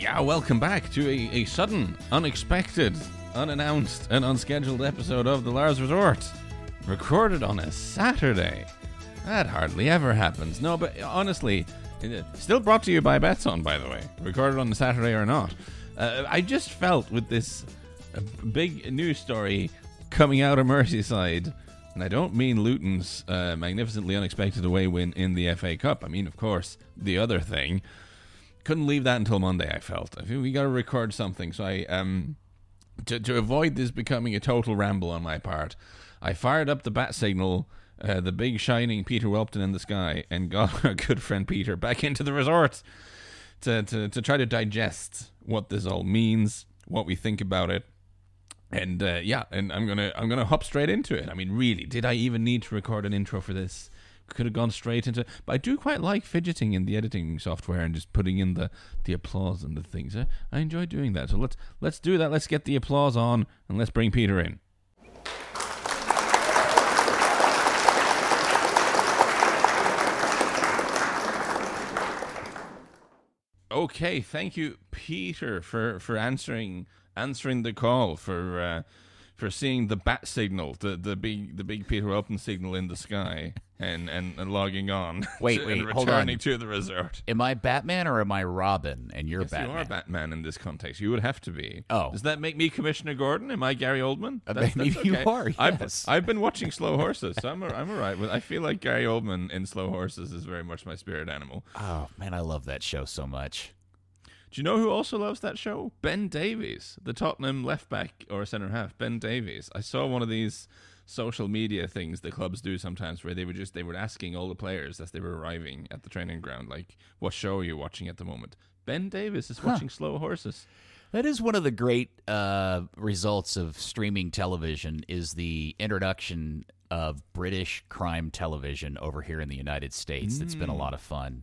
Yeah, welcome back to a, a sudden, unexpected, unannounced, and unscheduled episode of The Lars Resort. Recorded on a Saturday. That hardly ever happens. No, but honestly, still brought to you by Betsson, by the way. Recorded on a Saturday or not. Uh, I just felt with this uh, big news story coming out of Merseyside, and I don't mean Luton's uh, magnificently unexpected away win in the FA Cup. I mean, of course, the other thing couldn't leave that until Monday. I felt we got to record something. So I um to to avoid this becoming a total ramble on my part, I fired up the bat signal. Uh, the big shining Peter Welpton in the sky, and got our good friend Peter back into the resort to, to, to try to digest what this all means, what we think about it, and uh, yeah, and I'm gonna I'm gonna hop straight into it. I mean, really, did I even need to record an intro for this? Could have gone straight into. But I do quite like fidgeting in the editing software and just putting in the, the applause and the things. I, I enjoy doing that. So let's let's do that. Let's get the applause on and let's bring Peter in. Okay, thank you, Peter, for, for answering answering the call for uh, for seeing the bat signal, the, the big the big Peter Welton signal in the sky, and, and, and logging on. Wait, to- wait, and hold on. returning to the resort. Am I Batman or am I Robin? And you're Yes, Batman. you are Batman in this context. You would have to be. Oh. does that make me Commissioner Gordon? Am I Gary Oldman? Uh, That's- maybe that's you okay. are, I've, yes. I've been watching Slow Horses, so I'm a, I'm all right with. I feel like Gary Oldman in Slow Horses is very much my spirit animal. Oh man, I love that show so much. Do you know who also loves that show? Ben Davies, the Tottenham left back or centre half. Ben Davies. I saw one of these social media things the clubs do sometimes where they were just they were asking all the players as they were arriving at the training ground, like, what show are you watching at the moment? Ben Davies is watching Slow Horses. That is one of the great uh, results of streaming television is the introduction of British crime television over here in the United States. It's been a lot of fun.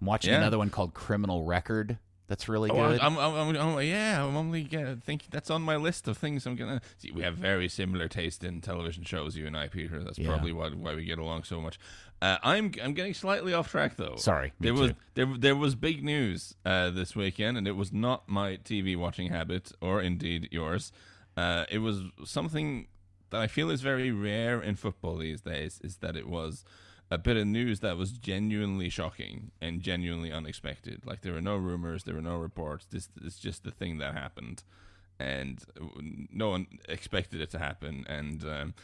I'm watching Yeah. another one called Criminal Record. That's really Oh, good. I'm, I'm, I'm, I'm- yeah, I'm only gonna think that's on my list of things I'm gonna see. We have very similar taste in television shows, you and I, Peter. That's Yeah. probably why why we get along so much. Uh, I'm I'm getting slightly off track though. Sorry, there was too. there there was big news uh, this weekend, and it was not my TV watching habit, or indeed yours. Uh, it was something that I feel is very rare in football these days. Is that it was a bit of news that was genuinely shocking and genuinely unexpected. Like there were no rumors, there were no reports. This is just the thing that happened, and no one expected it to happen. And um,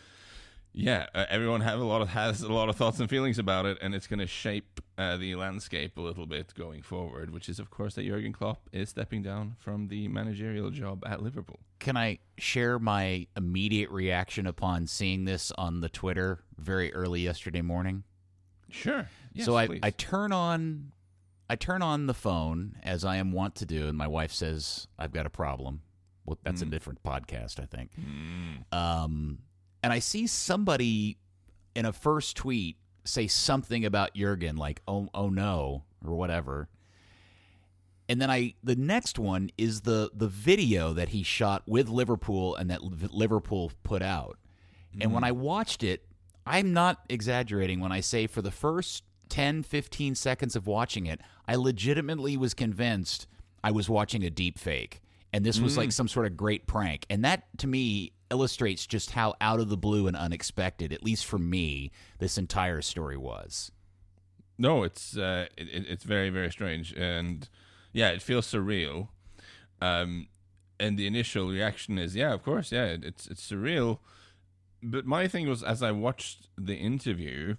yeah, uh, everyone have a lot of has a lot of thoughts and feelings about it, and it's going to shape uh, the landscape a little bit going forward. Which is, of course, that Jurgen Klopp is stepping down from the managerial job at Liverpool. Can I share my immediate reaction upon seeing this on the Twitter very early yesterday morning? Sure. Yes, so I, please. I turn on I turn on the phone as I am wont to do, and my wife says I've got a problem. Well, that's a mm. different podcast, I think. Mm. Um, and I see somebody in a first tweet say something about Jurgen, like "oh oh no" or whatever. And then I the next one is the the video that he shot with Liverpool and that Liverpool put out. And when mm. I watched it, I'm not exaggerating when I say for the first 10 15 seconds of watching it, I legitimately was convinced I was watching a deep fake and this was like some sort of great prank. And that to me illustrates just how out of the blue and unexpected, at least for me, this entire story was. No, it's uh, it, it- it's very very strange, and yeah, it feels surreal. Um, and the initial reaction is, yeah, of course, yeah, it, it's it's surreal. But my thing was, as I watched the interview,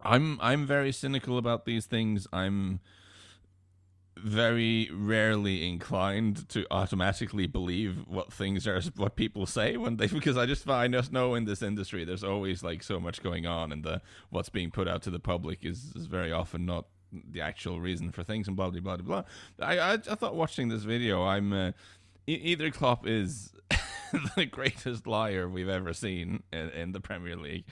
I'm I'm very cynical about these things. I'm very rarely inclined to automatically believe what things are what people say when they because I just I just know in this industry there's always like so much going on and the what's being put out to the public is, is very often not the actual reason for things and blah blah blah blah. I I, I thought watching this video I'm uh, either Klopp is the greatest liar we've ever seen in, in the Premier League,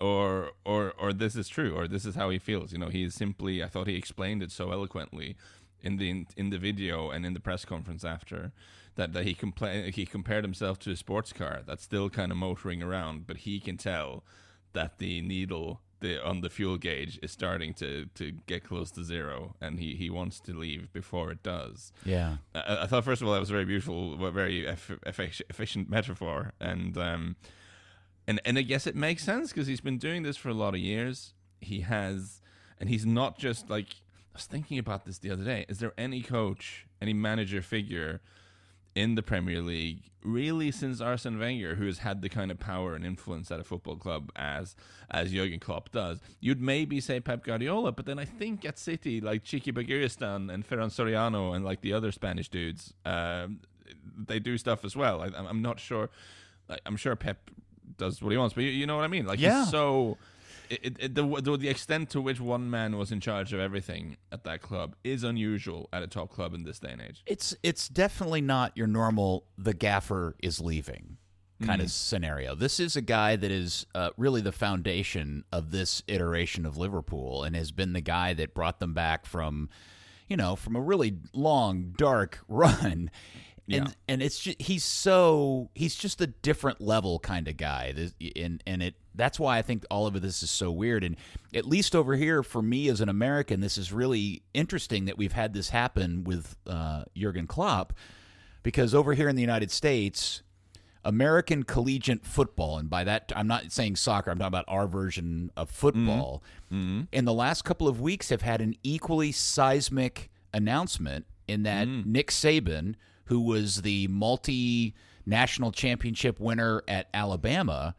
or or or this is true, or this is how he feels. You know, he simply. I thought he explained it so eloquently in the in the video and in the press conference after that that he compla- he compared himself to a sports car that's still kind of motoring around, but he can tell that the needle the on the fuel gauge is starting to to get close to zero, and he he wants to leave before it does. Yeah. I, I thought first of all that was a very beautiful, very eff- efficient metaphor, and um, and and I guess it makes sense because he's been doing this for a lot of years. He has, and he's not just like I was thinking about this the other day. Is there any coach, any manager figure? In the Premier League, really since Arsene Wenger, who has had the kind of power and influence at a football club as as Jurgen Klopp does. You'd maybe say Pep Guardiola, but then I think at City, like Txiki Begiristain and Ferran Soriano and like the other Spanish dudes, um, they do stuff as well. I, I'm not sure. I'm sure Pep does what he wants, but you, you know what I mean. Like Yeah. he's so it, it, the, the the extent to which one man was in charge of everything at that club is unusual at a top club in this day and age. It's it's definitely not your normal the gaffer is leaving kind of scenario. This is a guy that is uh, really the foundation of this iteration of Liverpool and has been the guy that brought them back from you know, from a really long dark run. Yeah. And and it's just, he's so he's just a different level kind of guy. This- And and it that's why I think all of this is so weird. And at least over here for me as an American, this is really interesting that we've had this happen with uh, Jurgen Klopp, because over here in the United States, American collegiate football, and by that I'm not saying soccer, I'm talking about our version of football. Mm-hmm. Mm-hmm. In the last couple of weeks, have had an equally seismic announcement in that mm. Nick Saban, who was the multi national championship winner at Alabama,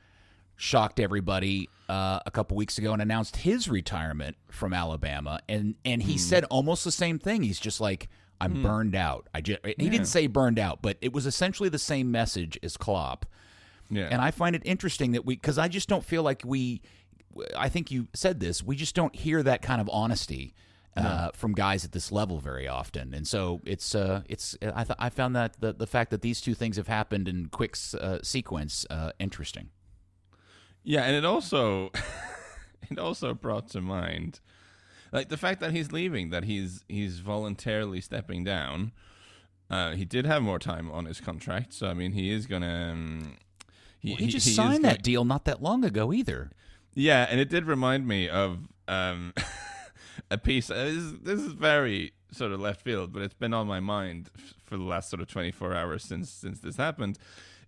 shocked everybody uh, a couple weeks ago and announced his retirement from Alabama. And and he said almost the same thing. He's just like, I'm burned out. I just he didn't say burned out, but it was essentially the same message as Klopp. Yeah, And I find it interesting that we, because I just don't feel like we, I think you said this, we just don't hear that kind of honesty uh, from guys at this level very often. And so it's, uh, it's, I, th- I found that the, the fact that these two things have happened in quick uh, sequence uh, interesting. Yeah, and it also it also brought to mind like the fact that he's leaving, that he's he's voluntarily stepping down. Uh, he did have more time on his contract, so I mean, he is gonna. Um, he, He just is signed gonna- that deal not that long ago either. Yeah, and it did remind me of um, a piece. uh, This is, this is very sort of left field, but it's been on my mind for the last sort of 24 hours since since this happened.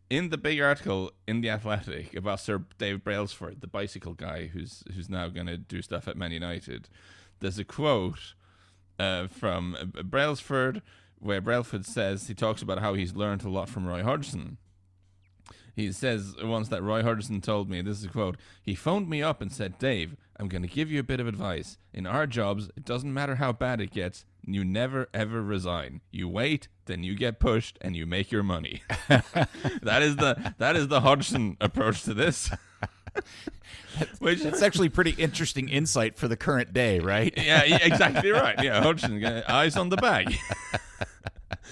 In the big article in the Athletic about Sir Dave Brailsford, the bicycle guy who's who's now going to do stuff at Man United, there's a quote uh, from uh, Brailsford where Brailsford says he talks about how he's learned a lot from Roy Hodgson. He says once that Roy Hodgson told me, this is a quote, he phoned me up and said, Dave, I'm going to give you a bit of advice. In our jobs, it doesn't matter how bad it gets, you never ever resign. You wait, then you get pushed and you make your money. that is the that is the Hodgson approach to this. Which That's actually pretty interesting insight for the current day, right? yeah, exactly right. Yeah, Hodgson, eyes on the bag.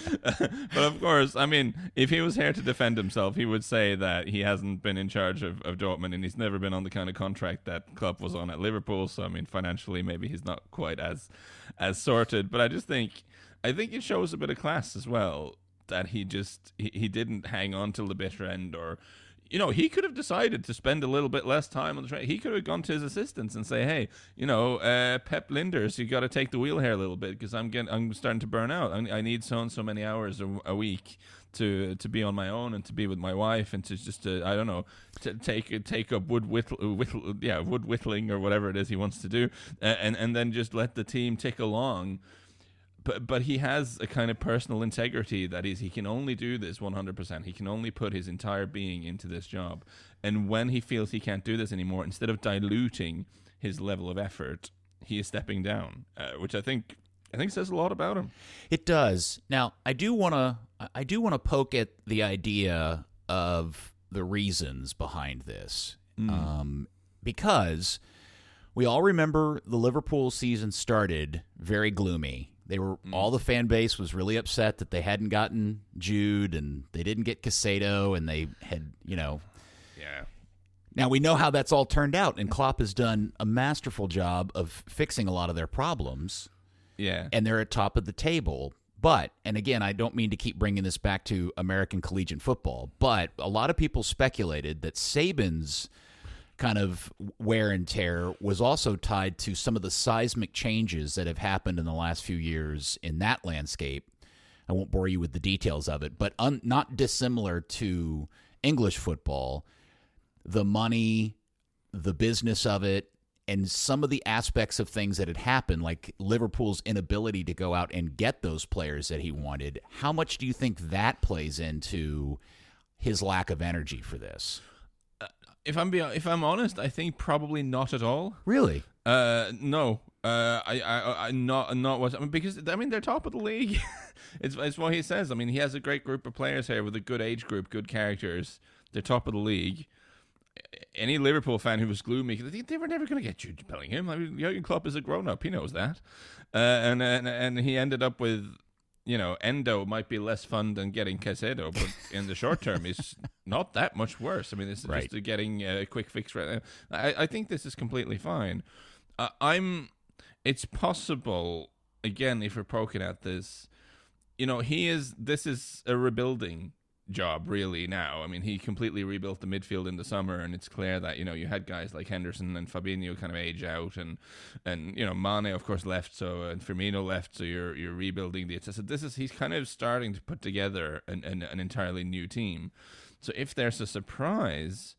but of course, I mean, if he was here to defend himself, he would say that he hasn't been in charge of, of Dortmund and he's never been on the kind of contract that club was on at Liverpool. So I mean, financially, maybe he's not quite as as sorted. But I just think I think it shows a bit of class as well that he just he, he didn't hang on till the bitter end or you know, he could have decided to spend a little bit less time on the train. He could have gone to his assistants and say, "Hey, you know, uh, Pep Lijnders, you got to take the wheel here a little bit because I'm getting, I'm starting to burn out. I, I need so and so many hours a, a week to to be on my own and to be with my wife and to just to I don't know to take take up wood whittle, whittle yeah wood whittling or whatever it is he wants to do, uh, and and then just let the team tick along." But but he has a kind of personal integrity that is he can only do this 100% he can only put his entire being into this job and when he feels he can't do this anymore instead of diluting his level of effort he is stepping down uh, which i think i think says a lot about him It does. Now, I do want to I do want to poke at the idea of the reasons behind this. Um, because we all remember the Liverpool season started very gloomy. They were mm. all the fan base was really upset that they hadn't gotten Jude and they didn't get Caicedo and they had, you know, yeah. Now we know how that's all turned out and Klopp has done a masterful job of fixing a lot of their problems. Yeah. And they're at top of the table. But, and again, I don't mean to keep bringing this back to American collegiate football, but a lot of people speculated that Saban's kind of wear and tear was also tied to some of the seismic changes that have happened in the last few years in that landscape. I won't bore you with the details of it, but un- not dissimilar to English football. The money, the business of it, and some of the aspects of things that had happened, like Liverpool's inability to go out and get those players that he wanted. How much do you think that plays into his lack of energy for this? If I'm being, if I'm honest, I think probably not at all. Really? Uh, no. Uh, I, I, I, not, not what. I mean, because I mean, they're top of the league. it's, it's what he says. I mean, he has a great group of players here with a good age group, good characters. They're top of the league. Any Liverpool fan who was gloomy, they, they were never going to get Jude Bellingham. I mean, Jurgen Klopp is a grown up; he knows that. Uh, and, and and he ended up with you know, Endo might be less fun than getting Caicedo, but in the short term, it's not that much worse. I mean, this is Right. just getting a quick fix right now. I, I think this is completely fine. Uh, I'm. It's possible again if we're poking at this. You know, he is. This is a rebuilding job really now. I mean, he completely rebuilt the midfield in the summer, and it's clear that you know you had guys like Henderson and Fabinho kind of age out, and and you know Mane of course left, so and Firmino left, so you're you're rebuilding the. So this is he's kind of starting to put together an an, an entirely new team. So if there's a surprise,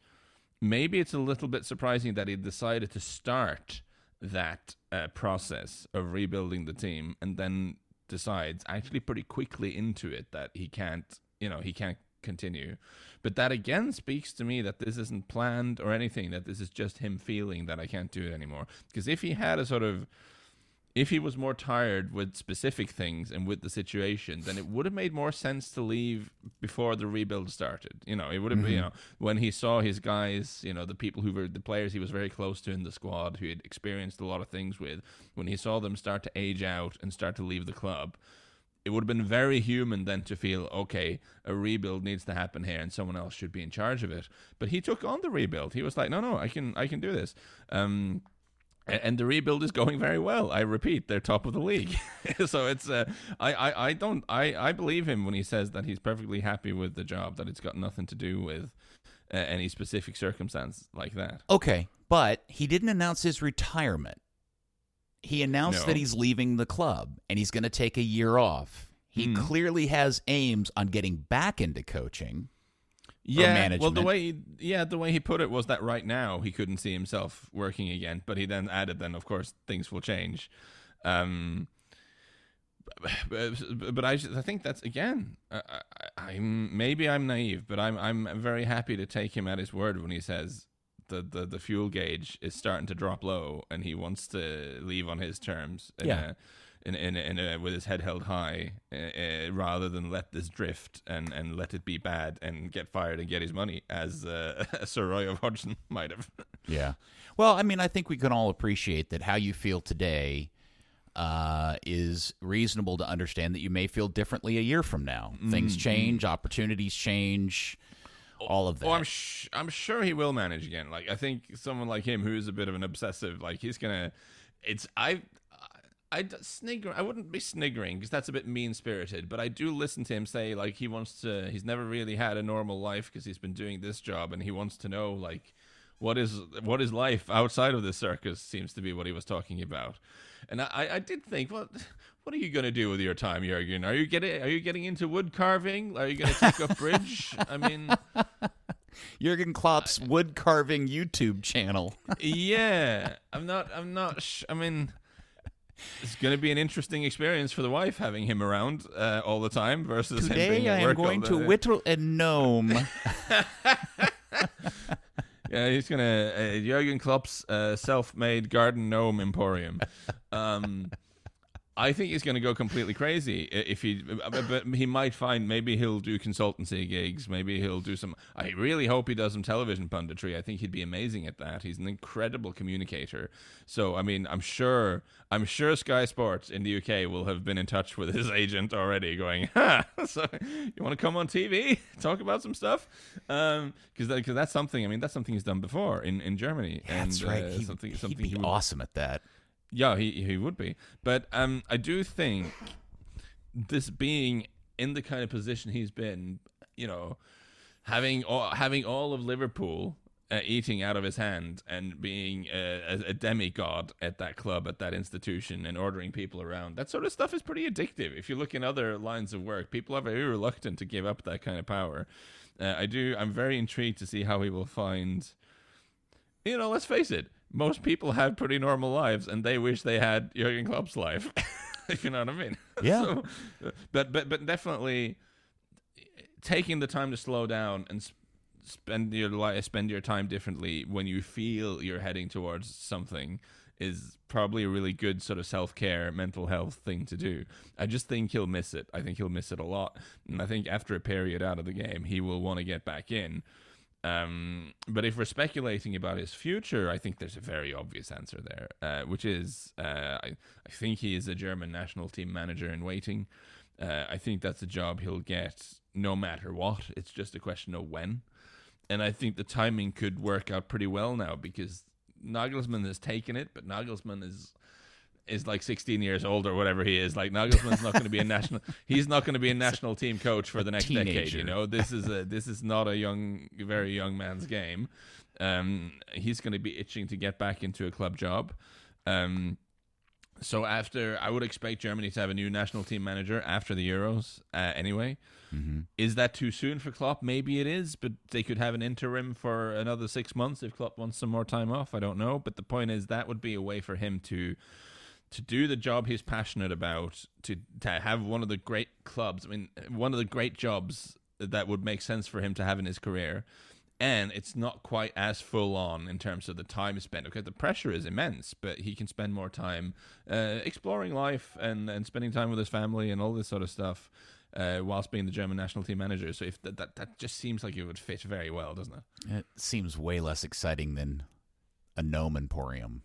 maybe it's a little bit surprising that he decided to start that uh, process of rebuilding the team and then decides actually pretty quickly into it that he can't you know he can't continue. But that again speaks to me that this isn't planned or anything that this is just him feeling that I can't do it anymore. Because if he had a sort of if he was more tired with specific things and with the situation, then it would have made more sense to leave before the rebuild started. You know, it would have been, you mm-hmm. know, when he saw his guys, you know, the people who were the players he was very close to in the squad, who he had experienced a lot of things with, when he saw them start to age out and start to leave the club, it would have been very human then to feel, okay, a rebuild needs to happen here and someone else should be in charge of it. But he took on the rebuild. He was like, no, no, I can, I can do this. Um, and the rebuild is going very well. I repeat, they're top of the league. so it's uh, I, I I don't I I believe him when he says that he's perfectly happy with the job. That it's got nothing to do with uh, any specific circumstance like that. Okay, but he didn't announce his retirement. He announced No. that he's leaving the club and he's going to take a year off. He Hmm. clearly has aims on getting back into coaching. Yeah, well, management. the way he, yeah, the way he put it was that right now he couldn't see himself working again. But he then added, then of course things will change. Um, but, but I, I think that's again. I, I, I'm maybe I'm naive, but I'm I'm very happy to take him at his word when he says the, the, the fuel gauge is starting to drop low and he wants to leave on his terms. In Yeah. a, in, in, in a, with his head held high, uh, uh, rather than let this drift and, and let it be bad and get fired and get his money, as uh, Sir Roy of Hodgson might have. Yeah. Well, I mean, I think we can all appreciate that how you feel today uh, is reasonable to understand that you may feel differently a year from now. Things change, opportunities change, all of that. Oh, I'm sh- I'm sure he will manage again. Like I think someone like him, who is a bit of an obsessive, like he's gonna. It's I. I snigger. I wouldn't be sniggering because that's a bit mean spirited. But I do listen to him say like he wants to. He's never really had a normal life because he's been doing this job, and he wants to know like what is what is life outside of this circus. Seems to be what he was talking about. And I, I did think, what what are you going to do with your time, Jurgen? Are you getting are you getting into wood carving? Are you going to take up bridge? I mean. Jurgen Klopp's wood carving YouTube channel. yeah, I'm not. I'm not. Sh- I mean, it's going to be an interesting experience for the wife having him around uh, all the time versus him being Today I am going to day. whittle a gnome. Yeah, he's gonna uh, Jurgen Klopp's uh, self-made garden gnome emporium. Um, I think he's going to go completely crazy if he. But he might find maybe he'll do consultancy gigs. Maybe he'll do some. I really hope he does some television punditry. I think he'd be amazing at that. He's an incredible communicator. So I mean, I'm sure. I'm sure Sky Sports in the UK will have been in touch with his agent already, going, "Ha! So you want to come on TV, talk about some stuff?" Because that, cause that's something. I mean, that's something he's done before in, in Germany. That's and, right. Uh, He, something he'd be he would- awesome at that. Yeah, he he would be. But um, I do think this being in the kind of position he's been, you know, having all, having all of Liverpool uh, eating out of his hand and being a, a, demigod at that club, at that institution, and ordering people around. That sort of stuff is pretty addictive. If you look in other lines of work, people are very reluctant to give up that kind of power. Uh, I do. I'm very intrigued to see how he will find. You know, let's face it. Most people have pretty normal lives, and they wish they had Jurgen Klopp's life. if you know what I mean. Yeah. so, but but but definitely taking the time to slow down and sp- spend your life, spend your time differently when you feel you're heading towards something is probably a really good sort of self-care mental health thing to do i just think he'll miss it i think he'll miss it a lot and i think after a period out of the game he will want to get back in um, but if we're speculating about his future, I think there's a very obvious answer there, uh, which is uh, I, I think he is a German national team manager in waiting. Uh, I think that's a job he'll get no matter what. It's just a question of when. And I think the timing could work out pretty well now because Nagelsmann has taken it, but Nagelsmann is is like 16 years old or whatever he is. Like Nagelsmann's not going to be a national. He's not going to be a national team coach for the next Teenager. decade. You know, this is a this is not a young, very young man's game. Um, he's going to be itching to get back into a club job. Um, so after, I would expect Germany to have a new national team manager after the Euros. Uh, anyway, is that too soon for Klopp? Maybe it is, but they could have an interim for another six months if Klopp wants some more time off. I don't know, but the point is that would be a way for him to to do the job he's passionate about, to to have one of the great clubs. I mean, one of the great jobs that would make sense for him to have in his career. And it's not quite as full on in terms of the time spent. Okay, the pressure is immense, but he can spend more time uh, exploring life and, and spending time with his family and all this sort of stuff, uh, whilst being the German national team manager. So if that, that that just seems like it would fit very well, doesn't it? It seems way less exciting than a gnome emporium.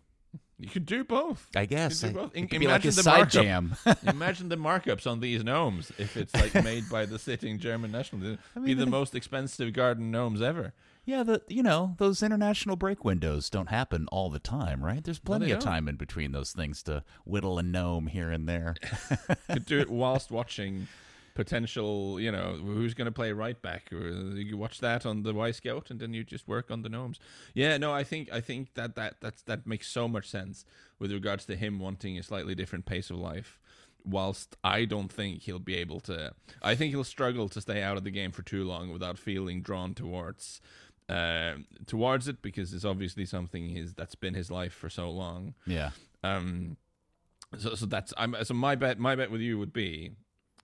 You could do both. I guess You could do I- both. it could be like imagine a the side markup. jam. Imagine the markups on these gnomes if it's like made by the sitting German national. It'd be mean, the they- most expensive garden gnomes ever. Yeah, the you know those international break windows don't happen all the time, right? There's plenty they of time in between those things to whittle a gnome here and there. could do it whilst watching potential, you know, who's going to play right back. You watch that on the Wyscout, and then you just work on the gnomes. Yeah, no, I think I think that that that's that makes so much sense with regards to him wanting a slightly different pace of life. Whilst I don't think he'll be able to, I think he'll struggle to stay out of the game for too long without feeling drawn towards uh, towards it because it's obviously something his that's been his life for so long. yeah, Um, so so that's I'm so my bet my bet with you would be,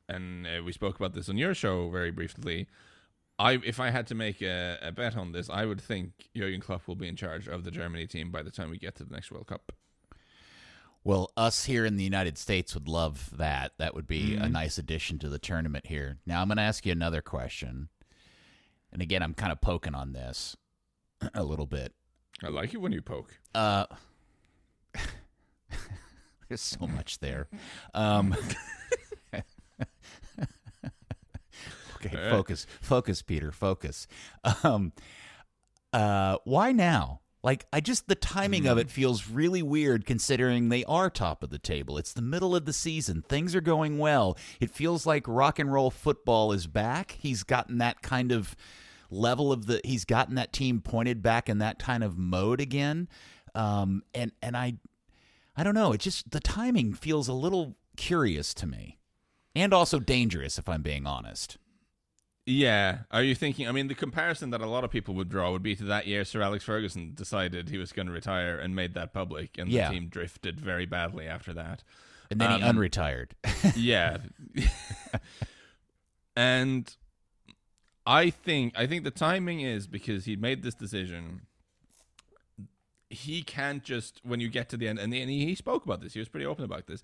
and uh, we spoke about this on your show very briefly. I if I had to make a, a bet on this, I would think Jurgen Klopp will be in charge of the Germany team by the time we get to the next World Cup. Well, us here in the United States would love that. That would be Mm-hmm. a nice addition to the tournament here. Now, I'm going to ask you another question. And again, I'm kind of poking on this a little bit. I like it when you poke. Uh, there's so much there. Um, okay, right. focus, focus, Peter, focus. Um, uh, why now? Like, I just the timing of it feels really weird considering they are top of the table. It's the middle of the season. Things are going well. It feels like rock and roll football is back. He's gotten that kind of level of the he's gotten that team pointed back in that kind of mode again. Um and and I I don't know, it just the timing feels a little curious to me. And also dangerous if I'm being honest. Yeah. Are you thinking? I mean, the comparison that a lot of people would draw would be to that year Sir Alex Ferguson decided he was going to retire and made that public, and Yeah. the team drifted very badly after that. And then he Um, unretired. yeah. and I think I think the timing is because he made this decision. He can't just when you get to the end, and, and he, he spoke about this. He was pretty open about this.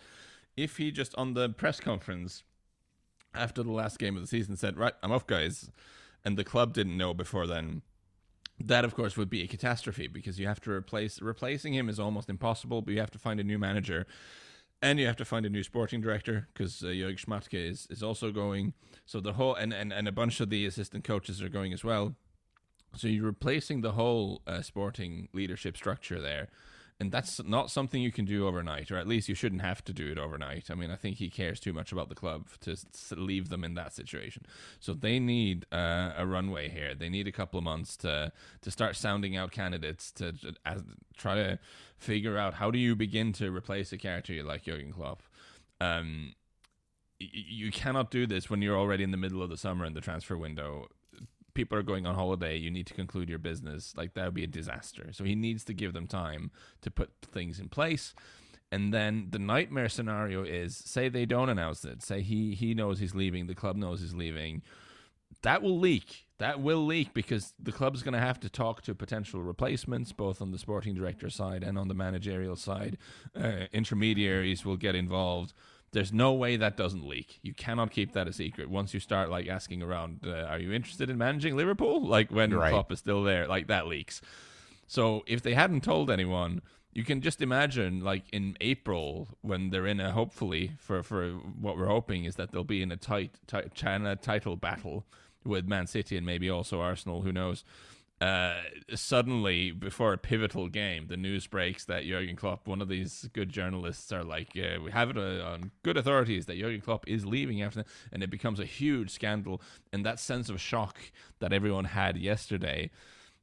If he just on the press conference after the last game of the season said, "Right, I'm off, guys," and the club didn't know before then, that of course would be a catastrophe because you have to replace replacing him is almost impossible. But you have to find a new manager, and you have to find a new sporting director because uh, Jörg Schmadtke is is also going. So the whole and, and and a bunch of the assistant coaches are going as well. So you're replacing the whole uh, sporting leadership structure there. And that's not something you can do overnight, or at least you shouldn't have to do it overnight. I mean, I think he cares too much about the club to leave them in that situation. So they need uh, a runway here. They need a couple of months to to start sounding out candidates to, to as, try to figure out how do you begin to replace a character like Jurgen Klopp. Um, you cannot do this when you're already in the middle of the summer in the transfer window people are going on holiday, you need to conclude your business. Like that would be a disaster. So he needs to give them time to put things in place. And then the nightmare scenario is say they don't announce it. Say he he knows he's leaving, the club knows he's leaving. That will leak. That will leak because the club's going to have to talk to potential replacements, both on the sporting director side and on the managerial side. Uh, intermediaries will get involved there's no way that doesn't leak. You cannot keep that a secret. Once you start like asking around, uh, are you interested in managing Liverpool? Like when Right. Klopp is still there, like that leaks. So if they hadn't told anyone, you can just imagine like in April when they're in a hopefully for for what we're hoping is that they'll be in a tight, tight China title battle with Man City and maybe also Arsenal. Who knows? Uh, suddenly before a pivotal game, the news breaks that Jurgen Klopp, one of these good journalists, are like, uh, we have it uh, on good authorities that Jurgen Klopp is leaving after, and it becomes a huge scandal. And that sense of shock that everyone had yesterday,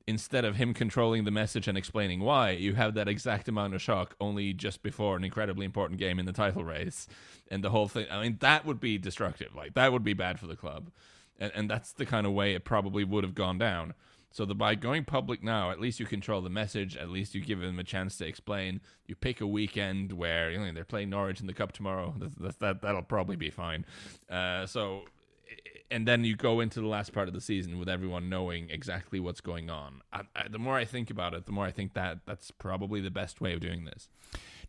instead of him controlling the message and explaining why, you have that exact amount of shock only just before an incredibly important game in the title race, and the whole thing. I mean, that would be destructive. Like that would be bad for the club, and, and that's the kind of way it probably would have gone down. So that by going public now, at least you control the message. At least you give them a chance to explain. You pick a weekend where you know they're playing Norwich in the cup tomorrow. That, that, that that'll probably be fine. Uh, so, and then you go into the last part of the season with everyone knowing exactly what's going on. I, I, the more I think about it, the more I think that that's probably the best way of doing this.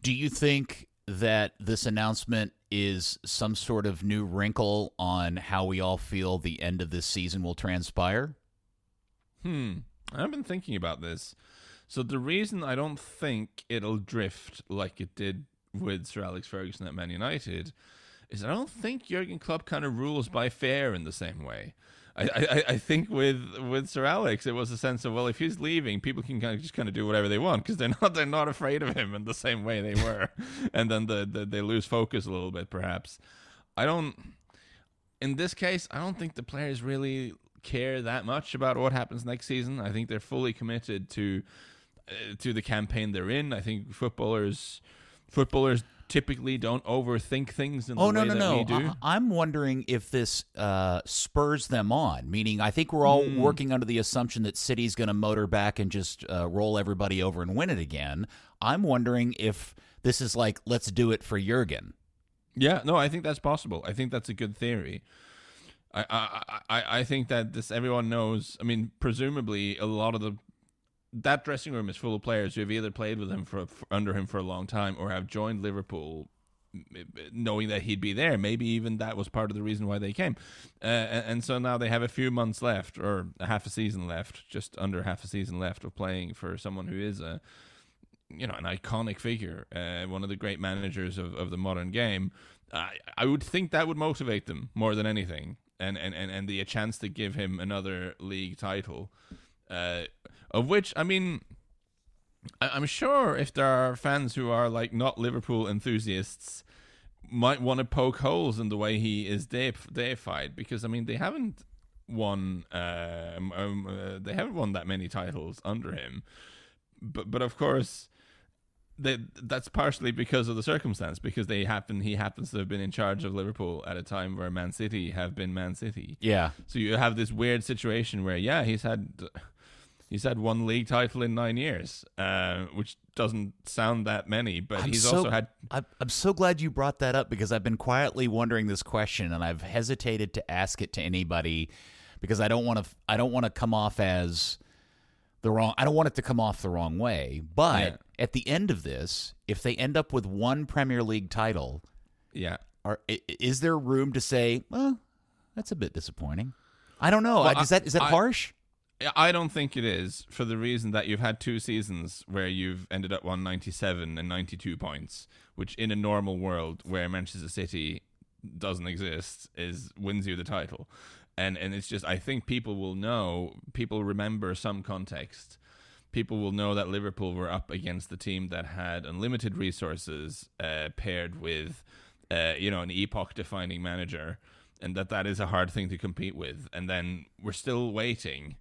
Do you think that this announcement is some sort of new wrinkle on how we all feel the end of this season will transpire? Hmm. I've been thinking about this. So the reason I don't think it'll drift like it did with Sir Alex Ferguson at Man United is I don't think Jurgen Klopp kind of rules by fair in the same way. I, I, I think with with Sir Alex, it was a sense of well, if he's leaving, people can kind of just kind of do whatever they want because they're not they're not afraid of him in the same way they were, and then the, the they lose focus a little bit perhaps. I don't. In this case, I don't think the players really care that much about what happens next season. I think they're fully committed to uh, to the campaign they're in. I think footballers footballers typically don't overthink things in the Oh no way no that no! we do. I, I'm wondering if this uh, spurs them on. Meaning, I think we're all Hmm. working under the assumption that City's going to motor back and just uh, roll everybody over and win it again. I'm wondering if this is like, let's do it for Jurgen. Yeah, no, I think that's possible. I think that's a good theory. I, I, I, I think that this everyone knows. I mean, presumably a lot of the that dressing room is full of players who have either played with him for, for under him for a long time or have joined Liverpool knowing that he'd be there. Maybe even that was part of the reason why they came. Uh, and, and so now they have a few months left or a half a season left, just under half a season left of playing for someone who is a you know an iconic figure, uh, one of the great managers of, of the modern game. I I would think that would motivate them more than anything, and and and, and the chance to give him another league title, uh, of which I mean. I- I'm sure if there are fans who are like not Liverpool enthusiasts, might want to poke holes in the way he is deif- deified because I mean they haven't won um, um, uh, they haven't won that many titles under him, but but of course they, that's partially because of the circumstance because they happen he happens to have been in charge of Liverpool at a time where Man City have been Man City. Yeah, So you have this weird situation where yeah he's had he's had one league title in nine years, uh, which doesn't sound that many, but I'm he's so- also had I'm, I'm so glad you brought that up because I've been quietly wondering this question and I've hesitated to ask it to anybody because I don't want to I don't want to come off as the wrong I don't want it to come off the wrong way. But Yeah. At the end of this, if they end up with one Premier League title, yeah. are is there room to say, well, that's a bit disappointing? I don't know. Well, is that is that I- harsh? I don't think it is for the reason that you've had two seasons where you've ended up on 97 and 92 points, which in a normal world where Manchester City doesn't exist is wins you the title. And and it's just I think people will know, people remember some context people will know that Liverpool were up against the team that had unlimited resources uh, paired with, uh, you know, an epoch-defining manager, and that that is a hard thing to compete with. And then we're still waiting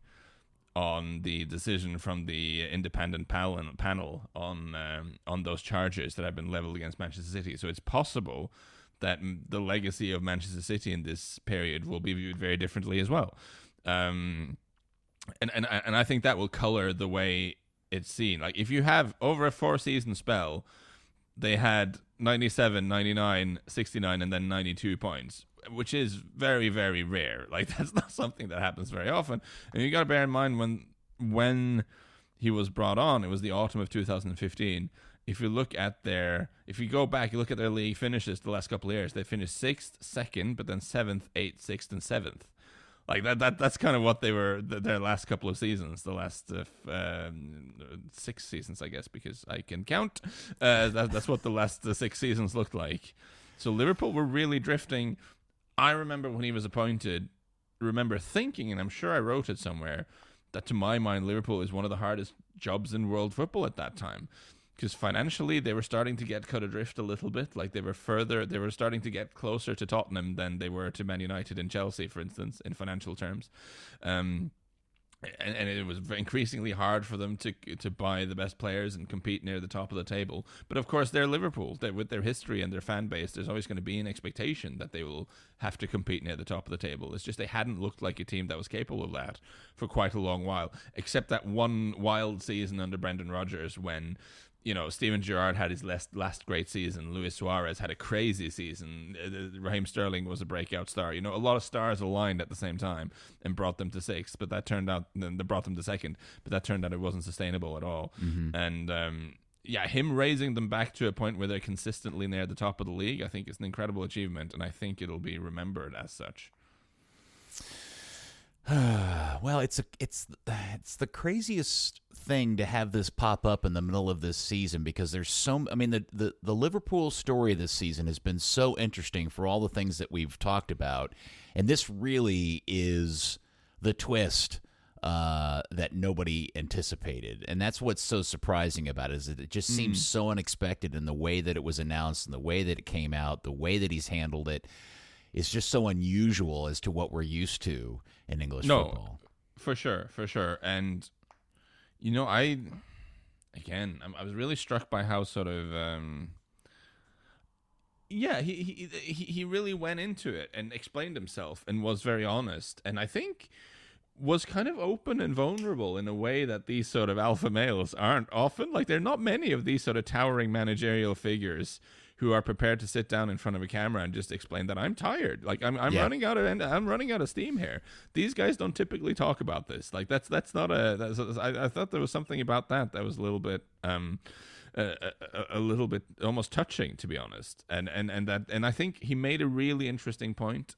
on the decision from the independent panel, on um, on those charges that have been leveled against Manchester City. So it's possible that the legacy of Manchester City in this period will be viewed very differently as well. Um, and and and I think that will color the way it's seen. Like if you have over a four season spell, they had 97, 99, 69 and then 92 points, which is very very rare. Like that's not something that happens very often. And you got to bear in mind when when he was brought on, it was the autumn of 2015. If you look at their, if you go back, you look at their league finishes the last couple of years, they finished sixth, second, but then seventh, eighth, sixth, and seventh. Like that, that that's kind of what they were their last couple of seasons, the last uh, um, six seasons, I guess, because I can count. Uh, that, that's what the last uh, six seasons looked like. So Liverpool were really drifting. I remember when he was appointed. Remember thinking, and I'm sure I wrote it somewhere, that to my mind, Liverpool is one of the hardest jobs in world football at that time because financially they were starting to get cut adrift a little bit. Like they were further, they were starting to get closer to Tottenham than they were to Man United and Chelsea, for instance, in financial terms. Um, and, and, it was increasingly hard for them to to buy the best players and compete near the top of the table. But of course, they're Liverpool. They're, with their history and their fan base, there's always going to be an expectation that they will have to compete near the top of the table. It's just they hadn't looked like a team that was capable of that for quite a long while, except that one wild season under Brendan Rodgers when you know, Steven Gerrard had his last last great season. Luis Suarez had a crazy season. Uh, Raheem Sterling was a breakout star. You know, a lot of stars aligned at the same time and brought them to sixth, but that turned out then they brought them to second, but that turned out it wasn't sustainable at all. Mm-hmm. And um, yeah, him raising them back to a point where they're consistently near the top of the league, I think is an incredible achievement, and I think it'll be remembered as such. well, it's a it's it's the craziest thing to have this pop up in the middle of this season because there's so I mean the the, the Liverpool story this season has been so interesting for all the things that we've talked about, and this really is the twist uh, that nobody anticipated, and that's what's so surprising about it is that it just seems mm. so unexpected in the way that it was announced and the way that it came out, the way that he's handled it is just so unusual as to what we're used to in English no, football. For sure, for sure. And you know, I again, I was really struck by how sort of um, yeah, he, he he really went into it and explained himself and was very honest. And I think was kind of open and vulnerable in a way that these sort of alpha males aren't often. Like there are not many of these sort of towering managerial figures who are prepared to sit down in front of a camera and just explain that I'm tired. Like I'm I'm yeah. running out of I'm running out of steam here. These guys don't typically talk about this. Like that's that's not a. That's, I, I thought there was something about that that was a little bit um. A, a, a, little bit almost touching to be honest and and and that and i think he made a really interesting point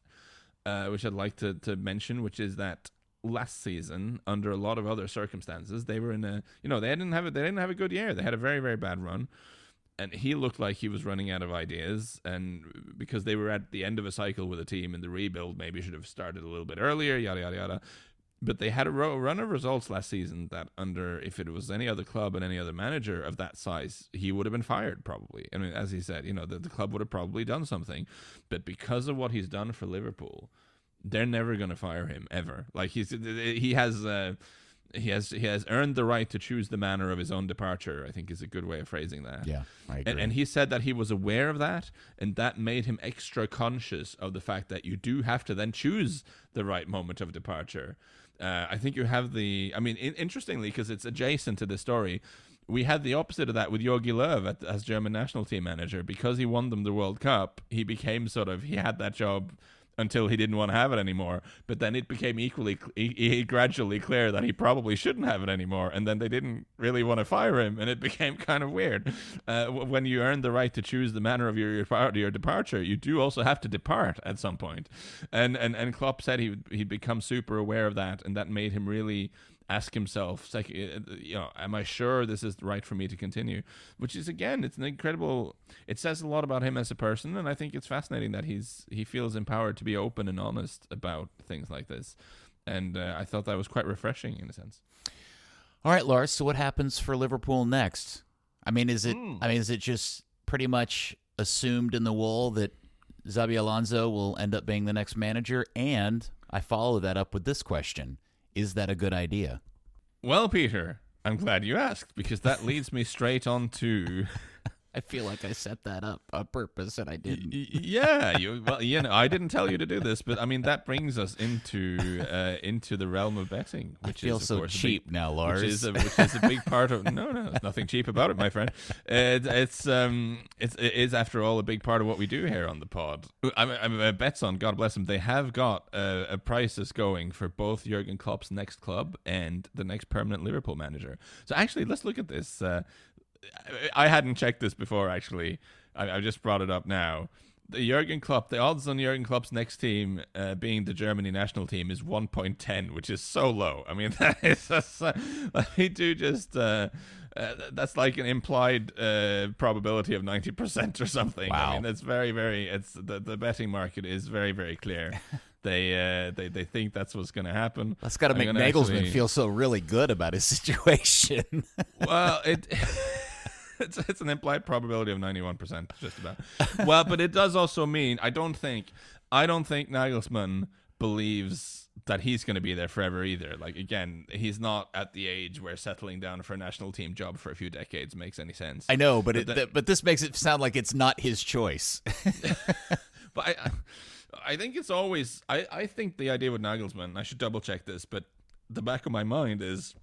uh, which i'd like to, to mention which is that last season under a lot of other circumstances they were in a you know they didn't have a, they didn't have a good year they had a very very bad run and he looked like he was running out of ideas and because they were at the end of a cycle with a team and the rebuild maybe should have started a little bit earlier yada yada yada. But they had a run of results last season that under if it was any other club and any other manager of that size he would have been fired probably. I mean as he said you know the, the club would have probably done something. But because of what he's done for liverpool they're never going to fire him ever. Like he's he has uh, he has he has earned the right to choose the manner of his own departure. I think is a good way of phrasing that. Yeah, I agree. And, and he said that he was aware of that, and that made him extra conscious of the fact that you do have to then choose the right moment of departure. Uh, I think you have the. I mean, in, interestingly, because it's adjacent to the story, we had the opposite of that with Jogi Löw at, as German national team manager. Because he won them the World Cup, he became sort of he had that job until he didn't want to have it anymore. But then it became equally, he, he, gradually clear that he probably shouldn't have it anymore. And then they didn't really want to fire him, and it became kind of weird. Uh, when you earn the right to choose the manner of your your departure, you do also have to depart at some point. And and and Klopp said he he'd become super aware of that, and that made him really ask himself, like, uh, you know, am I sure this is right for me to continue? Which is again, it's an incredible. It says a lot about him as a person, and I think it's fascinating that he's he feels empowered to be open and honest about things like this. And uh, I thought that was quite refreshing in a sense. All right, Lars. So what happens for Liverpool next? I mean, is it? Hmm. I mean, is it just pretty much assumed in the wool that Xabi Alonso will end up being the next manager? And I follow that up with this question: Is that a good idea? Well, Peter, I'm glad you asked because that leads me straight on to I feel like I set that up on purpose, and I didn't. Yeah, you, well, you know, I didn't tell you to do this, but I mean that brings us into uh, into the realm of betting, I which feel is of so cheap big, now, Lars. Which is, a, which is a big part of no, no, there's nothing cheap about it, my friend. It, it's um, it's it is after all a big part of what we do here on the pod. I mean, I mean Betsson God bless them. They have got uh, a prices going for both Jurgen Klopp's next club and the next permanent Liverpool manager. So actually, let's look at this. Uh, I hadn't checked this before. Actually, I, I just brought it up now. The Jurgen Klopp, the odds on Jurgen Klopp's next team uh, being the Germany national team is 1.10, which is so low. I mean, that is just, uh, me do just uh, uh, that's like an implied uh, probability of 90% or something. I Wow. mean, that's very, very. It's the the betting market is very, very clear. they uh, they they think that's what's going to happen. That's got to make Nagelsmann actually- feel so really good about his situation. well, it it's it's an implied probability of ninety one percent, just about. Well, but it does also mean I don't think I don't think Nagelsmann believes that he's going to be there forever either. Like again, he's not at the age where settling down for a national team job for a few decades makes any sense. I know, but But it, th- but this makes it sound like it's not his choice. But I, I think it's always. I, I think the idea with Nagelsmann. I should double check this, but the back of my mind is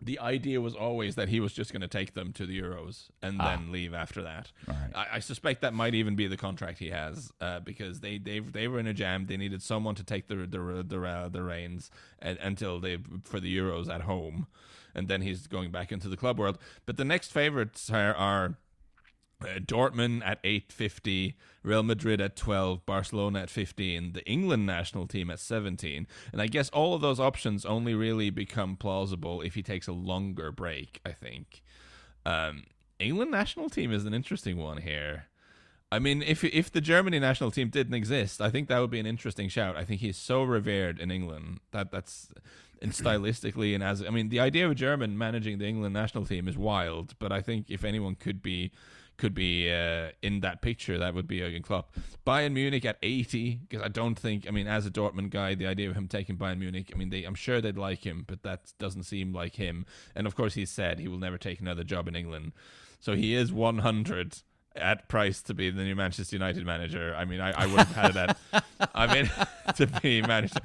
the idea was always that he was just going to take them to the Euros and then leave after that. Right. I, I suspect that might even be the contract he has uh, because they, they they were in a jam. They needed someone to take the the the, uh, the reins and, until they for the Euros at home, and then he's going back into the club world. But the next favorites are. are uh, Dortmund at 850, Real Madrid at 12, Barcelona at 15, the England national team at 17. And I guess all of those options only really become plausible if he takes a longer break, I think. Um, England national team is an interesting one here. I mean, if if the Germany national team didn't exist, I think that would be an interesting shout. I think he's so revered in England that that's and stylistically and as I mean, the idea of a German managing the England national team is wild. But I think if anyone could be could be uh, in that picture, that would be Jurgen Klopp. Bayern Munich at eighty, because I don't think. I mean, as a Dortmund guy, the idea of him taking Bayern Munich, I mean, they, I'm sure they'd like him, but that doesn't seem like him. And of course, he said he will never take another job in England, so he is one hundred at price to be the new Manchester United manager. I mean, I, I would have had it at. I mean, to be manager.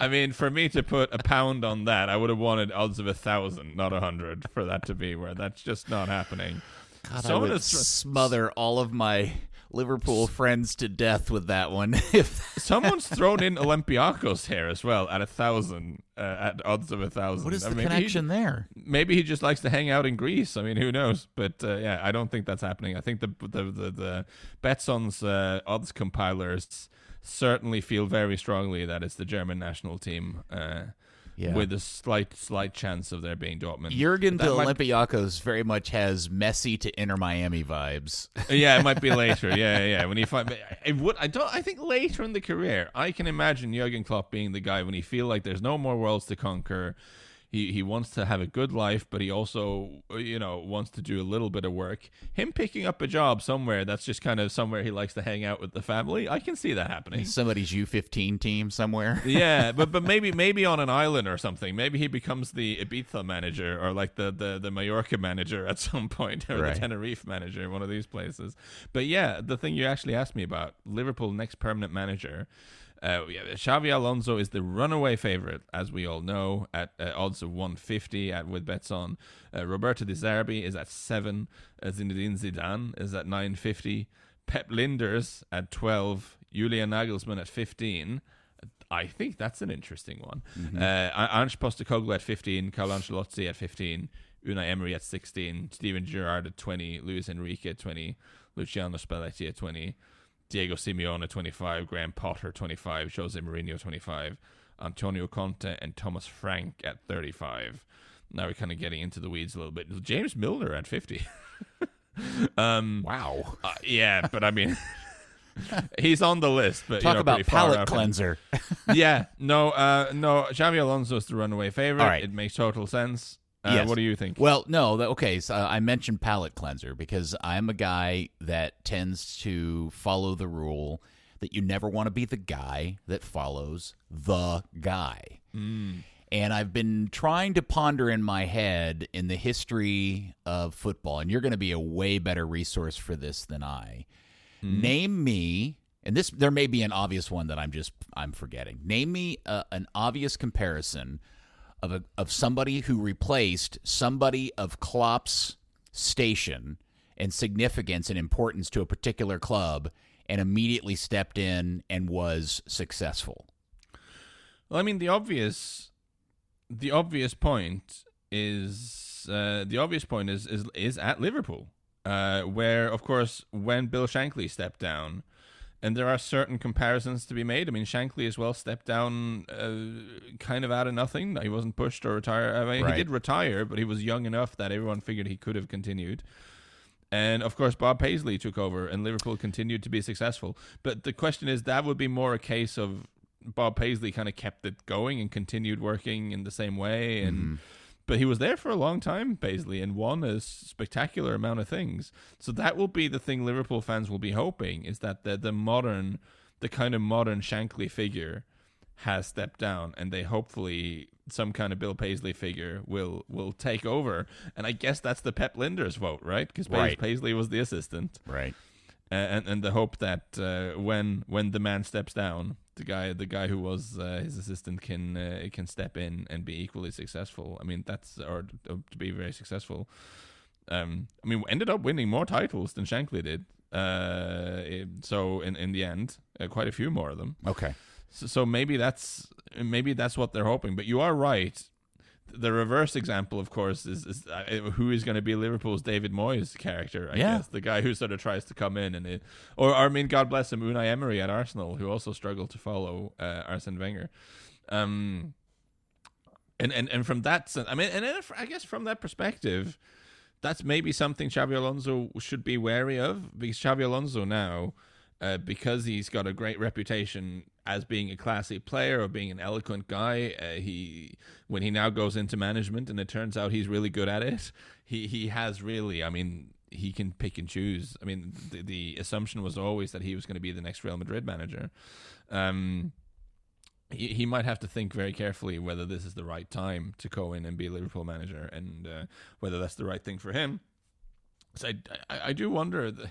I mean, for me to put a pound on that, I would have wanted odds of a thousand, not a hundred, for that to be where that's just not happening. God, I Someone would has- smother all of my Liverpool friends to death with that one. if Someone's thrown in Olympiacos here as well at a thousand, uh, at odds of a thousand. what is I the mean, maybe he- connection there? maybe he just likes to hang out in Greece. I mean, who knows? But uh, yeah, I don't think that's happening. I think the the the, the Betsson's uh, odds compilers certainly feel very strongly that it's the German national team. Yeah. With a slight, slight chance of there being Dortmund. Jurgen to might- Olympiacos very much has Messi to Inter Miami vibes. yeah, it might be later. Yeah, yeah. yeah. When he find, it would. I don't. I think later in the career, I can imagine Jurgen Klopp being the guy when he feel like there's no more worlds to conquer. He he wants to have a good life, but he also you know wants to do a little bit of work. Him picking up a job somewhere that's just kind of somewhere he likes to hang out with the family. I can see that happening. Somebody's U15 team somewhere. yeah, but but maybe maybe on an island or something. Maybe he becomes the Ibiza manager or like the the, the Mallorca manager at some point or Right. the Tenerife manager, in one of these places. But yeah, the thing you actually asked me about Liverpool next permanent manager. Uh, yeah, Xabi Alonso is the runaway favorite, as we all know, at uh, odds of 150 at with Betsson. Uh, Roberto De Zerbi is at seven. Uh, Zinedine Zidane is at 950. Pep Lijnders at 12. Julian Nagelsmann at 15. I think that's an interesting one. Uh, Ange Postecoglou at 15, Carlo Ancelotti at 15, Unai Emery at 16, Steven Gerrard at 20, Luis Enrique at 20, Luciano Spalletti at 20, Diego Simeone 25, Graham Potter 25, Jose Mourinho 25, Antonio Conte and Thomas Frank at 35. Now we're kind of getting into the weeds a little bit. James Milner at 50. um, Wow. uh, yeah, but I mean, he's on the list. But Talk you know, about palate cleanser. yeah, no, uh, no. Xabi Alonso is the runaway favorite. Right. It makes total sense. Uh, Yes. What do you think? Well, no, that, okay. So I mentioned palate cleanser because I'm a guy that tends to follow the rule that you never want to be the guy that follows the guy. And I've been trying to ponder in my head in the history of football, and you're going to be a way better resource for this than I. Name me, and this there may be an obvious one that I'm just I'm forgetting. Name me uh, an obvious comparison of a, of somebody who replaced somebody of Klopp's station and significance and importance to a particular club and immediately stepped in and was successful. Well, I mean, the obvious, the obvious point is uh, the obvious point is is is at Liverpool, uh, where of course when Bill Shankly stepped down, and there are certain comparisons to be made. I mean, Shankly as well stepped down, uh, kind of out of nothing. He wasn't pushed or retired. I mean, Right. he did retire, but he was young enough that everyone figured he could have continued. And of course, Bob Paisley took over, and Liverpool continued to be successful. But the question is, that would be more a case of Bob Paisley kind of kept it going and continued working in the same way. And but he was there for a long time, Paisley, and won a spectacular amount of things. So that will be the thing Liverpool fans will be hoping is that the the modern, the kind of modern Shankly figure has stepped down, and they hopefully some kind of Bill Paisley figure will will take over. And I guess that's the Pep Lijnders vote, right? Because Right. Paisley was the assistant, Right. uh, and and the hope that uh, when when the man steps down, the guy the guy who was uh, his assistant can uh, can step in and be equally successful. I mean, that's or uh, to be very successful. Um, I mean, ended up winning more titles than Shankly did. Uh, it- so in in the end, uh, quite a few more of them. Okay. So, so maybe that's maybe that's what they're hoping. But you are right. The reverse example, of course, is, is uh, who is going to be Liverpool's David Moyes character. I Yeah. guess the guy who sort of tries to come in and it, or I mean, God bless him, Unai Emery at Arsenal, who also struggled to follow uh, Arsene Wenger. Um, and and and from that sense, I mean, and then I guess from that perspective, that's maybe something Xabi Alonso should be wary of because Xabi Alonso now, uh, because he's got a great reputation as being a classy player or being an eloquent guy, uh, he when he now goes into management and it turns out he's really good at it, he he has really, I mean. He can pick and choose. I mean, the, the assumption was always that he was going to be the next Real Madrid manager. Um, he, he might have to think very carefully whether this is the right time to go in and be a Liverpool manager and uh, whether that's the right thing for him. So I, I, I do wonder. The,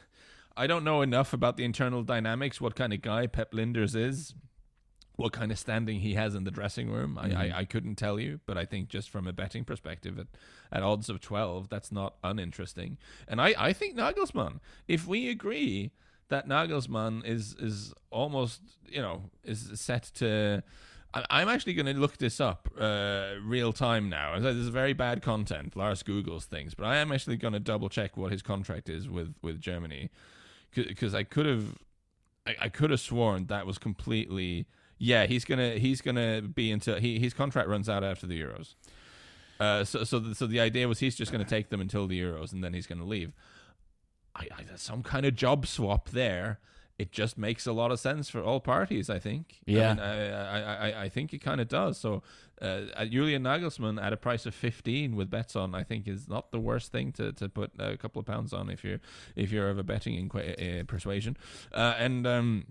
I don't know enough about the internal dynamics, what kind of guy Pep Lijnders is, what kind of standing he has in the dressing room. I, I, I couldn't tell you, but I think just from a betting perspective, at, at odds of 12, that's not uninteresting. And I, I think Nagelsmann, if we agree that Nagelsmann is is almost you know is set to. I- I'm actually going to look this up uh, real time now. This is very bad content. Lars Googles things, but I am actually going to double check what his contract is with with Germany because I could have I, I could have sworn that was completely yeah he's gonna he's gonna be until he his contract runs out after the Euros. Uh, so so the, so the idea was he's just going to take them until the Euros and then he's going to leave. I, I there's some kind of job swap there. It just makes a lot of sense for all parties. I think. Yeah. I mean, I, I, I, I think it kind of does. So, uh, Julian Nagelsmann at a price of fifteen with Betsson, I think is not the worst thing to, to put a couple of pounds on if you're if you're of a betting inqu- uh, persuasion. Uh, and um,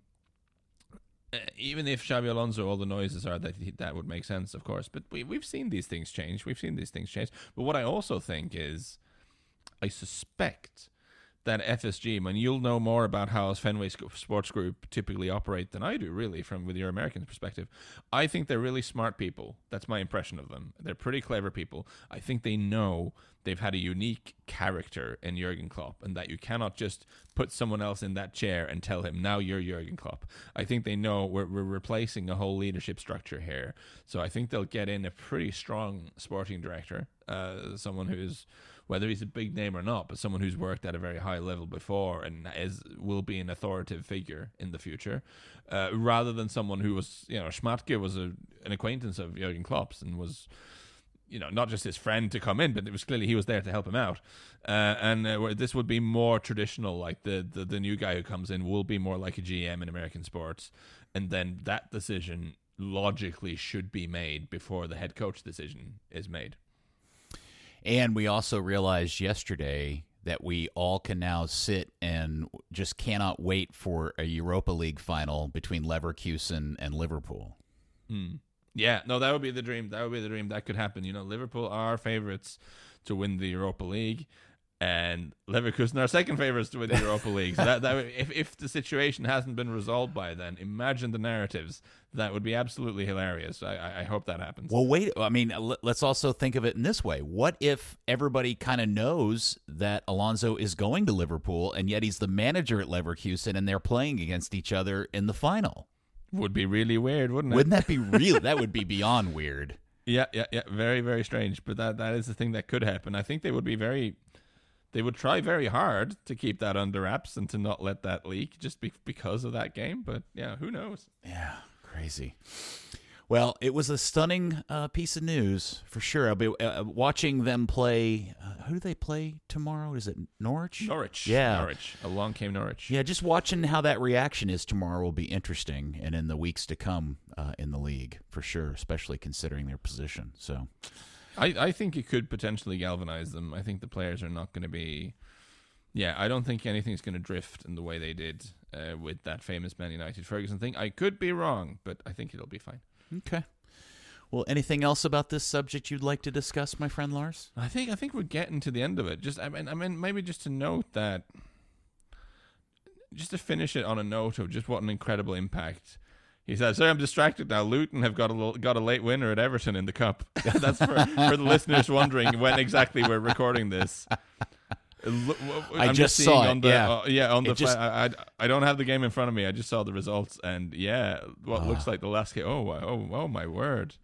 uh, even if Xabi Alonso, all the noises are that he, that would make sense, of course. But we we've seen these things change. We've seen these things change. But what I also think is, I suspect that FSG, I mean, you'll know more about how Fenway Sports Group typically operate than I do, really, from with your American perspective. I think they're really smart people. That's my impression of them. They're pretty clever people. I think they know they've had a unique character in Jurgen Klopp, and that you cannot just put someone else in that chair and tell him now you're Jurgen Klopp. I think they know we're, we're replacing a whole leadership structure here, so I think they'll get in a pretty strong sporting director, uh, someone who's whether he's a big name or not, but someone who's worked at a very high level before and is will be an authoritative figure in the future, uh, rather than someone who was, you know, Schmadtke was a, an acquaintance of Jurgen Klopp's and was, you know, not just his friend to come in, but it was clearly he was there to help him out. Uh, and uh, this would be more traditional, like the, the the new guy who comes in will be more like a GM in American sports, and then that decision logically should be made before the head coach decision is made. And we also realized yesterday that we all can now sit and just cannot wait for a Europa League final between Leverkusen and Liverpool. Mm. Yeah, no, that would be the dream. That would be the dream. That could happen. You know, Liverpool are favorites to win the Europa League, and Leverkusen are second favorites to win the Europa League. So that, that if if the situation hasn't been resolved by then, imagine the narratives. That would be absolutely hilarious. I, I hope that happens. Well, wait. I mean, let's also think of it in this way. What if everybody kind of knows that Alonso is going to Liverpool, and yet he's the manager at Leverkusen, and they're playing against each other in the final? Would be really weird, wouldn't it? Wouldn't that be real? that would be beyond weird. Yeah, yeah, yeah. Very, very strange. But that that is the thing that could happen. I think they would be very they would try very hard to keep that under wraps and to not let that leak just be- because of that game. But yeah, who knows? Yeah, crazy. Well, it was a stunning uh, piece of news for sure. I'll be uh, watching them play. Uh, who do they play tomorrow? Is it Norwich? Norwich. Yeah. Norwich. Along came Norwich. Yeah, just watching how that reaction is tomorrow will be interesting, and in the weeks to come uh, in the league for sure, especially considering their position. So, I, I think it could potentially galvanize them. I think the players are not going to be. Yeah, I don't think anything's going to drift in the way they did uh, with that famous Man United Ferguson thing. I could be wrong, but I think it'll be fine. Okay. Well, anything else about this subject you'd like to discuss, my friend Lars? I think I think we're getting to the end of it. Just I mean I mean maybe just to note that just to finish it on a note of just what an incredible impact. He said, "Sorry, I'm distracted now. Luton have got a got a late winner at Everton in the cup. That's for for the listeners wondering when exactly we're recording this. I just, saw it. The, yeah, uh, yeah. On the just, I, I, I don't have the game in front of me. I just saw the results, and yeah, what uh, looks like the last game. Oh, oh, oh, my word!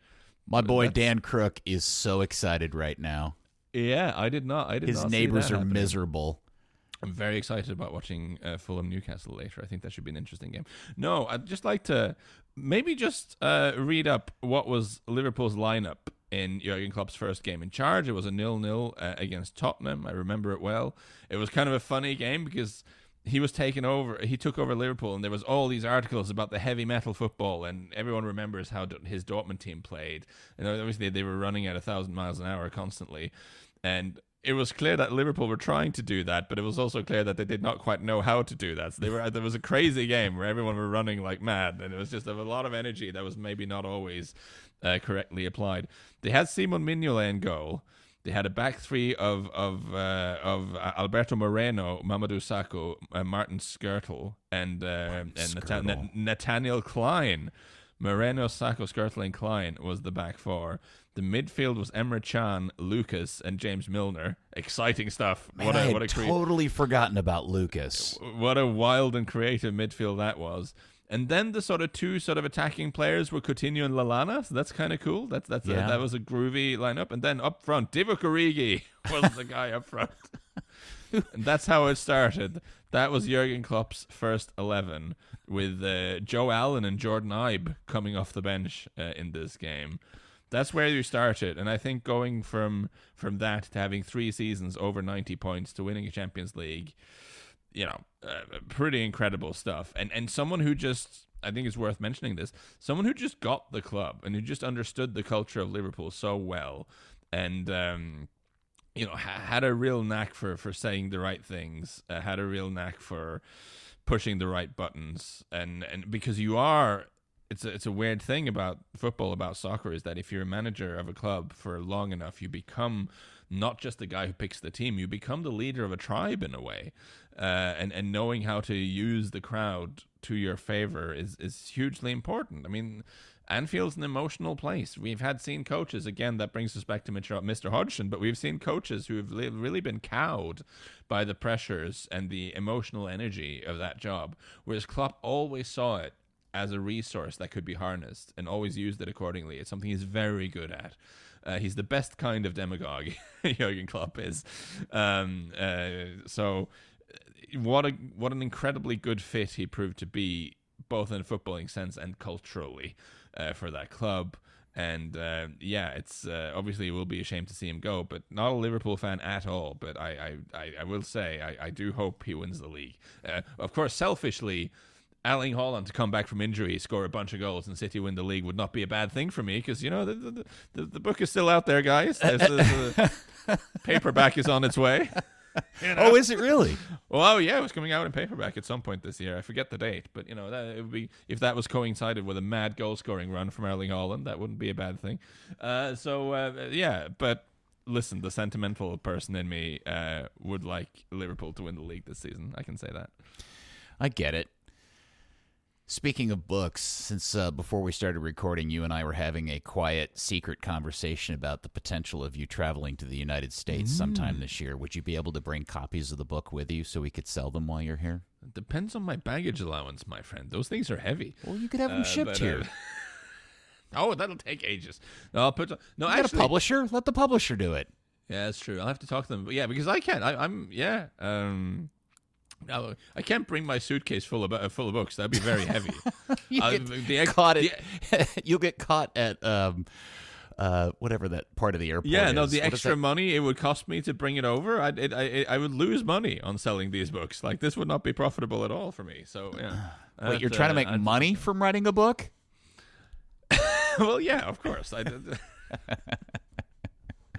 My boy That's, Dan Crook is so excited right now. Yeah, I did not. I did. His neighbors are happening. miserable. I'm very excited about watching uh, Fulham Newcastle later. I think that should be an interesting game. No, I'd just like to maybe just uh, read up what was Liverpool's lineup in Jurgen Klopp's first game in charge. It was a nil-nil uh, against Tottenham. I remember it well. It was kind of a funny game because he was taking over. He took over Liverpool, and there was all these articles about the heavy metal football, and everyone remembers how his Dortmund team played. And obviously, they were running at a thousand miles an hour constantly, and it was clear that Liverpool were trying to do that, but it was also clear that they did not quite know how to do that. So they were there was a crazy game where everyone were running like mad, and it was just a lot of energy that was maybe not always uh, correctly applied. They had Simon Mignolet in goal. They had a back three of of uh, of Alberto Moreno, Mamadou Sakho, uh, Martin Skrtel, and uh, and Nathaniel Clyne. Moreno, Sakho, Skrtel, and Clyne was the back four. The midfield was Emre Can, Lucas, and James Milner. Exciting stuff. Man, what a, I had what a cre- totally forgotten about Lucas. What a wild and creative midfield that was. And then the sort of two sort of attacking players were Coutinho and Lallana, so that's kind of cool. That's that's yeah. a, that was a groovy lineup. And then up front, Divock Origi was the guy up front. and that's how it started. That was Jurgen Klopp's first eleven, with uh, Joe Allen and Jordan Ibe coming off the bench uh, in this game. That's where you started, and I think going from from that to having three seasons over ninety points to winning a Champions League, you know, uh, pretty incredible stuff. And and someone who just I think it's worth mentioning this, someone who just got the club and who just understood the culture of Liverpool so well, and um, you know ha- had a real knack for for saying the right things, uh, had a real knack for pushing the right buttons, and and because you are it's a, it's a weird thing about football about soccer is that if you're a manager of a club for long enough you become not just the guy who picks the team you become the leader of a tribe in a way uh, and and knowing how to use the crowd to your favor is is hugely important i mean Anfield's an emotional place. We've had seen coaches again. That brings us back to Mr. Hodgson, but we've seen coaches who have really been cowed by the pressures and the emotional energy of that job. Whereas Klopp always saw it as a resource that could be harnessed and always used it accordingly. It's something he's very good at. Uh, he's the best kind of demagogue, Jurgen Klopp is. Um, uh, so, what a what an incredibly good fit he proved to be, both in a footballing sense and culturally, uh, for that club. And uh, yeah, it's uh, obviously it will be a shame to see him go, but not a Liverpool fan at all. But I, I, I, I will say I, I do hope he wins the league. Uh, of course, selfishly, Erling Haaland to come back from injury, score a bunch of goals, and City win the league would not be a bad thing for me because you know the, the, the, the book is still out there, guys. There's, there's, a, paperback is on its way. You know? Oh, is it really? Well, oh yeah, it was coming out in paperback at some point this year. I forget the date, but you know, that it would be if that was coincided with a mad goal scoring run from Erling Haaland, that wouldn't be a bad thing. Uh, so uh, yeah, but listen, the sentimental person in me uh, would like Liverpool to win the league this season. I can say that. I get it. Speaking of books, since uh, before we started recording, you and I were having a quiet, secret conversation about the potential of you traveling to the United States sometime this year. Would you be able to bring copies of the book with you so we could sell them while you're here? It depends on my baggage allowance, my friend. Those things are heavy. Well, you could have them Uh, shipped but, here. uh, oh, that'll take ages. No, I'll put. No, I got a publisher? Let the publisher do it. Yeah, that's true. I'll have to talk to them. But yeah, because I can't. I, I'm yeah. Um, no, I can't bring my suitcase full of uh, full of books. That'd be very heavy. You Uh, get the ex- caught the- at, you'll get caught at um, uh, whatever that part of the airport. yeah, no, is. the What extra money it would cost me to bring it over, I'd, it, I I would lose money on selling these books. Like this would not be profitable at all for me. So yeah. I'd you're trying to make I'd- money from writing a book? well, yeah, of course. I.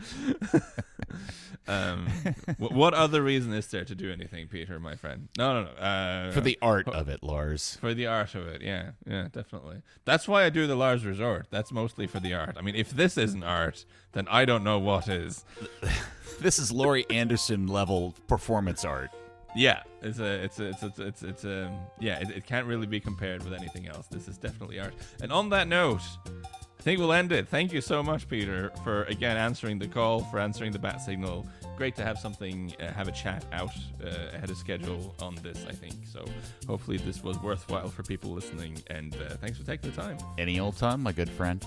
um, wh- what other reason is there to do anything, Peter, my friend? No, no, no. Uh, For the art of it, Lars. for the art of it, yeah, yeah, definitely. That's why I do the Lars Resort. That's mostly for the art. I mean, if this isn't art, then I don't know what is. This is Laurie Anderson level performance art. Yeah, it's a, it's a, it's a, it's it's a, yeah. It, it can't really be compared with anything else. This is definitely art. And on that note, I think we'll end it. Thank you so much, Peter, for again answering the call, for answering the bat signal. Great to have something, uh, have a chat out uh, ahead of schedule on this. I think so. Hopefully, this was worthwhile for people listening. And uh, thanks for taking the time. Any old time, my good friend.